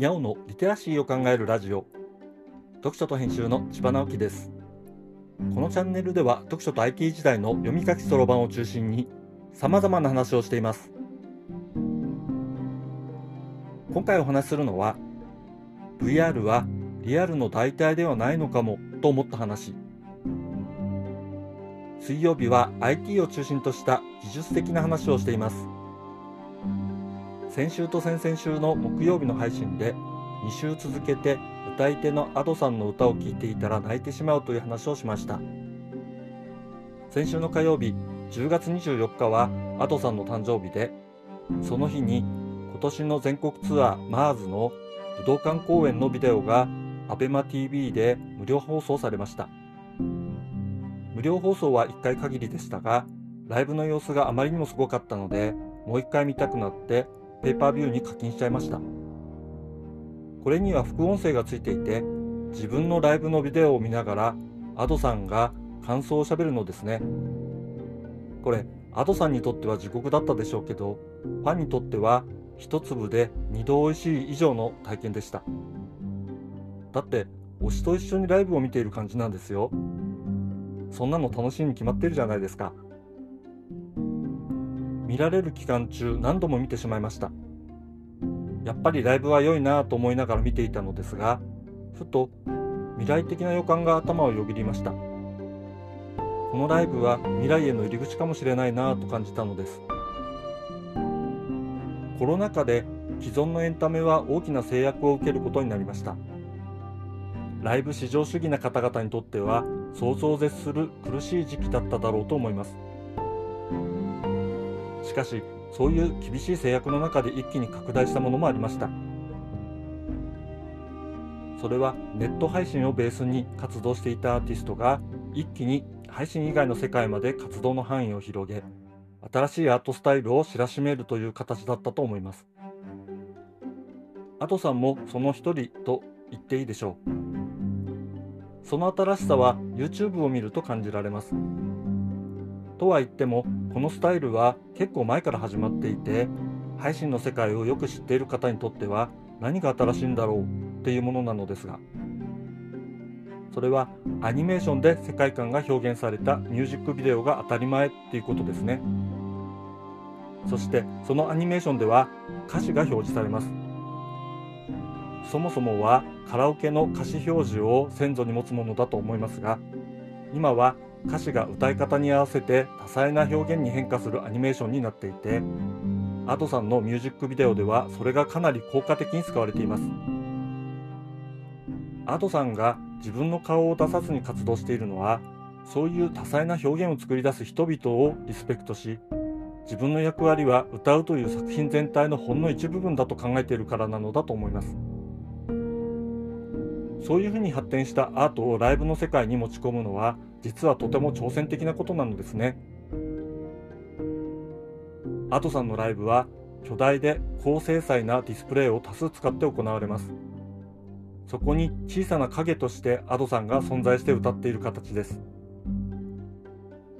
にゃおのリテラシーを考えるラジオ。読書と編集の千葉直樹です。このチャンネルでは読書と IT 時代の読み書きそろばんを中心に様々な話をしています。今回お話しするのは VR はリアルの代替ではないのかもと思った話。水曜日は IT を中心とした技術的な話をしています。先週と先々週の木曜日の配信で2週続けて歌い手の Ado さんの歌を聴いていたら泣いてしまうという話をしました。先週の火曜日10月24日は Ado さんの誕生日でその日に今年の全国ツアー MARS の武道館公演のビデオが ABEMATV で無料放送されました。無料放送は1回限りでしたがライブの様子があまりにもすごかったのでもう1回見たくなってペーパービューに課金しちゃいました。これには副音声がついていて自分のライブのビデオを見ながら Ado さんが感想をしゃべるのですね。これ Ado さんにとっては地獄だったでしょうけどファンにとっては一粒で二度美味しい以上の体験でした。だって推しと一緒にライブを見ている感じなんですよ。そんなの楽しいに決まってるじゃないですか。見られる期間中何度も見てしまいました。やっぱりライブは良いなぁと思いながら見ていたのですがふと未来的な予感が頭をよぎりました。このライブは未来への入り口かもしれないなぁと感じたのです。コロナ禍で既存のエンタメは大きな制約を受けることになりました。ライブ至上主義な方々にとっては想像を絶する苦しい時期だっただろうと思います。しかしそういう厳しい制約の中で一気に拡大したものもありました。それはネット配信をベースに活動していたアーティストが一気に配信以外の世界まで活動の範囲を広げ新しいアートスタイルを知らしめるという形だったと思います。アトさんもその一人と言っていいでしょう。その新しさは YouTube を見ると感じられます。とは言ってもこのスタイルは結構前から始まっていて配信の世界をよく知っている方にとっては何が新しいんだろうっていうものなのですが。それはアニメーションで世界観が表現されたミュージックビデオが当たり前っていうことですね。そしてそのアニメーションでは歌詞が表示されます。そもそもはカラオケの歌詞表示を先祖に持つものだと思いますが今は歌詞が歌い方に合わせて多彩な表現に変化するアニメーションになっていて Ado さんのミュージックビデオではそれがかなり効果的に使われています。Ado さんが自分の顔を出さずに活動しているのはそういう多彩な表現を作り出す人々をリスペクトし自分の役割は歌うという作品全体のほんの一部分だと考えているからなのだと思います。そういうふうに発展したアートをライブの世界に持ち込むのは実はとても挑戦的なことなのですね。アトさんのライブは巨大で高精細なディスプレイを多数使って行われます。そこに小さな影としてアドさんが存在して歌っている形です。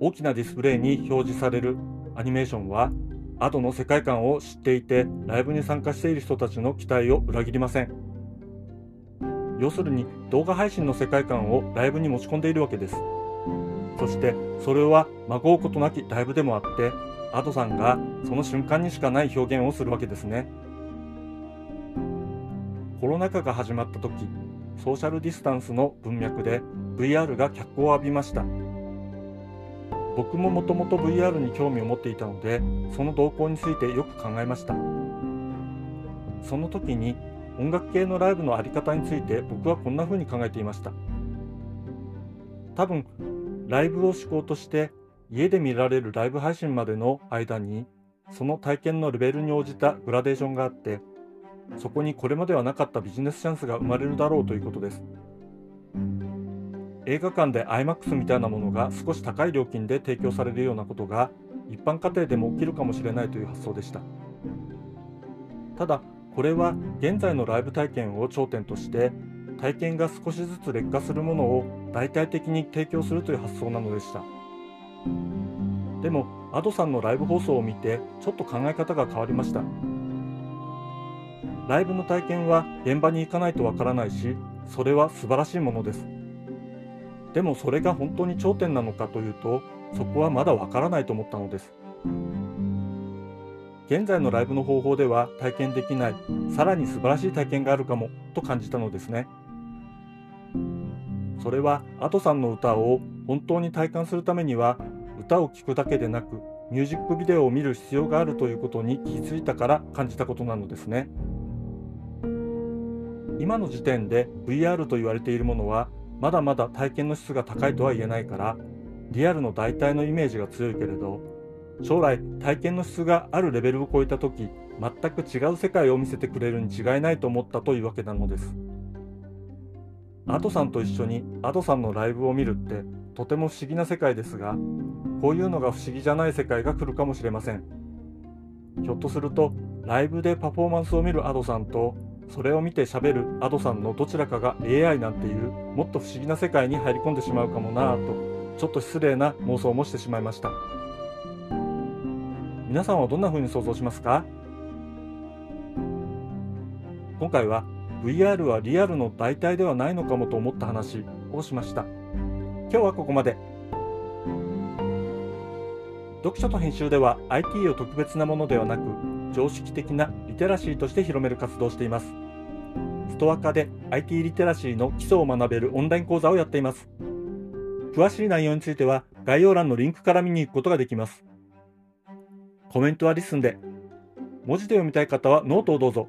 大きなディスプレイに表示されるアニメーションはアドの世界観を知っていてライブに参加している人たちの期待を裏切りません。要するに動画配信の世界観をライブに持ち込んでいるわけです。そしてそれはまごうことなきライブでもあってアドさんがその瞬間にしかない表現をするわけですね。コロナ禍が始まった時ソーシャルディスタンスの文脈で VR が脚光を浴びました。僕ももともと VR に興味を持っていたのでその動向についてよく考えました。その時に音楽系のライブの在り方について僕はこんな風に考えていました。多分ライブを思考として家で見られるライブ配信までの間にその体験のレベルに応じたグラデーションがあってそこにこれまではなかったビジネスチャンスが生まれるだろうということです。映画館で IMAX みたいなものが少し高い料金で提供されるようなことが一般家庭でも起きるかもしれないという発想でした。ただこれは現在のライブ体験を頂点として体験が少しずつ劣化するものを大体的に提供するという発想なのでしたでも Ado さんのライブ放送を見てちょっと考え方が変わりましたライブの体験は現場に行かないとわからないし、それは素晴らしいものです。でもそれが本当に頂点なのかというと、そこはまだわからないと思ったのです。現在のライブの方法では体験できない、さらに素晴らしい体験があるかもと感じたのですね。それは Ado さんの歌を本当に体感するためには歌を聴くだけでなくミュージックビデオを見る必要があるということに気づいたから感じたことなのですね。今の時点で VR と言われているものはまだまだ体験の質が高いとは言えないからリアルの代替のイメージが強いけれど将来体験の質があるレベルを超えた時全く違う世界を見せてくれるに違いないと思ったというわけなのです。アドさんと一緒にアドさんのライブを見るってとても不思議な世界ですがこういうのが不思議じゃない世界が来るかもしれません。ひょっとするとライブでパフォーマンスを見るアドさんとそれを見て喋るアドさんのどちらかが AI なんていうもっと不思議な世界に入り込んでしまうかもなぁとちょっと失礼な妄想もしてしまいました。皆さんはどんな風に想像しますか？今回は VR はリアルの代替ではないのかもと思った話をしました。今日はここまで。読書と編集では IT を特別なものではなく常識的なリテラシーとして広める活動をしています。ストア化で IT リテラシーの基礎を学べるオンライン講座をやっています。詳しい内容については概要欄のリンクから見に行くことができます。コメントは LISTEN で、文字で読みたい方はノートをどうぞ。